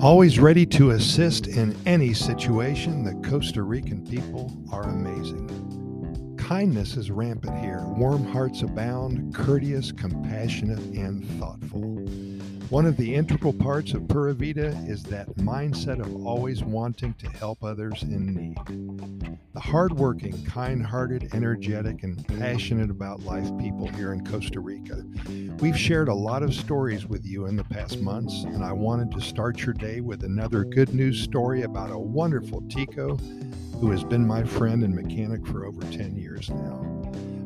Always ready to assist in any situation, the Costa Rican people are amazing. Kindness is rampant here, warm hearts abound, courteous, compassionate, and thoughtful. One of the integral parts of Pura Vida is that mindset of always wanting to help others in need. The hardworking, kind hearted, energetic, and passionate about life people here in Costa Rica. We've shared a lot of stories with you in the past months, and I wanted to start your day with another good news story about a wonderful Tico who has been my friend and mechanic for over 10 years now.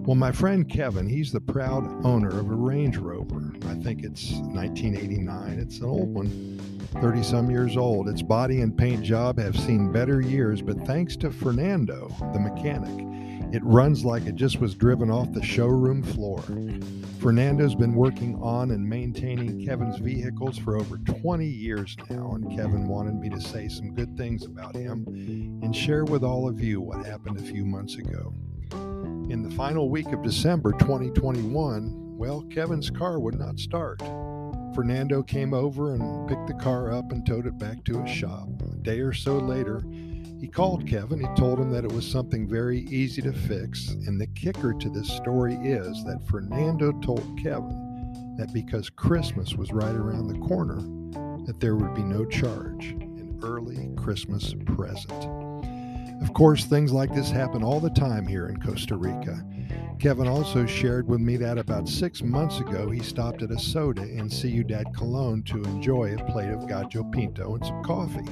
Well, my friend Kevin, he's the proud owner of a Range Rover. I think it's 1989. It's an old one, 30 some years old. Its body and paint job have seen better years, but thanks to Fernando, the mechanic, it runs like it just was driven off the showroom floor. Fernando's been working on and maintaining Kevin's vehicles for over 20 years now, and Kevin wanted me to say some good things about him and share with all of you what happened a few months ago. In the final week of December 2021, well, Kevin's car would not start. Fernando came over and picked the car up and towed it back to his shop. A day or so later, he called Kevin. He told him that it was something very easy to fix. And the kicker to this story is that Fernando told Kevin that because Christmas was right around the corner, that there would be no charge, an early Christmas present. Of course, things like this happen all the time here in Costa Rica. Kevin also shared with me that about six months ago he stopped at a soda in Ciudad Colon to enjoy a plate of gallo pinto and some coffee.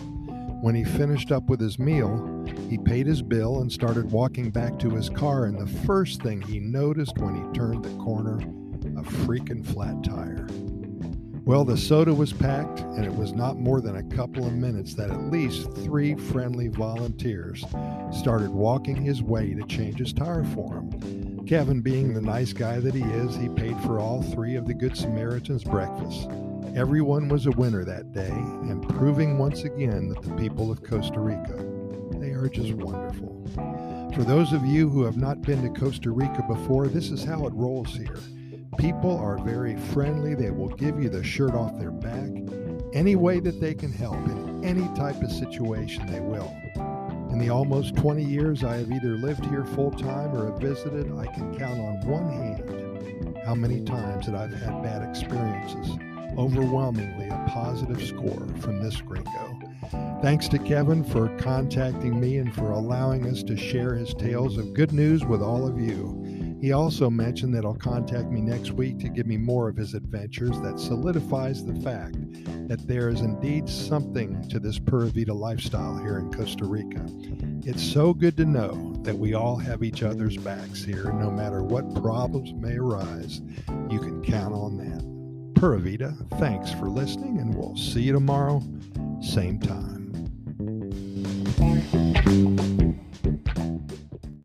When he finished up with his meal, he paid his bill and started walking back to his car, and the first thing he noticed when he turned the corner, a freaking flat tire. Well, the soda was packed, and it was not more than a couple of minutes that at least three friendly volunteers started walking his way to change his tire for him. Kevin, being the nice guy that he is, he paid for all three of the Good Samaritans' breakfasts. Everyone was a winner that day, and proving once again that the people of Costa Rica, they are just wonderful. For those of you who have not been to Costa Rica before, this is how it rolls here. People are very friendly. They will give you the shirt off their back. Any way that they can help in any type of situation, they will. In the almost 20 years I have either lived here full time or have visited, I can count on one hand how many times that I've had bad experiences. Overwhelmingly a positive score from this gringo. Thanks to Kevin for contacting me and for allowing us to share his tales of good news with all of you. He also mentioned that he'll contact me next week to give me more of his adventures that solidifies the fact that there is indeed something to this Pura Vida lifestyle here in Costa Rica. It's so good to know that we all have each other's backs here, no matter what problems may arise. You can count on that. Pura Vida, thanks for listening, and we'll see you tomorrow, same time.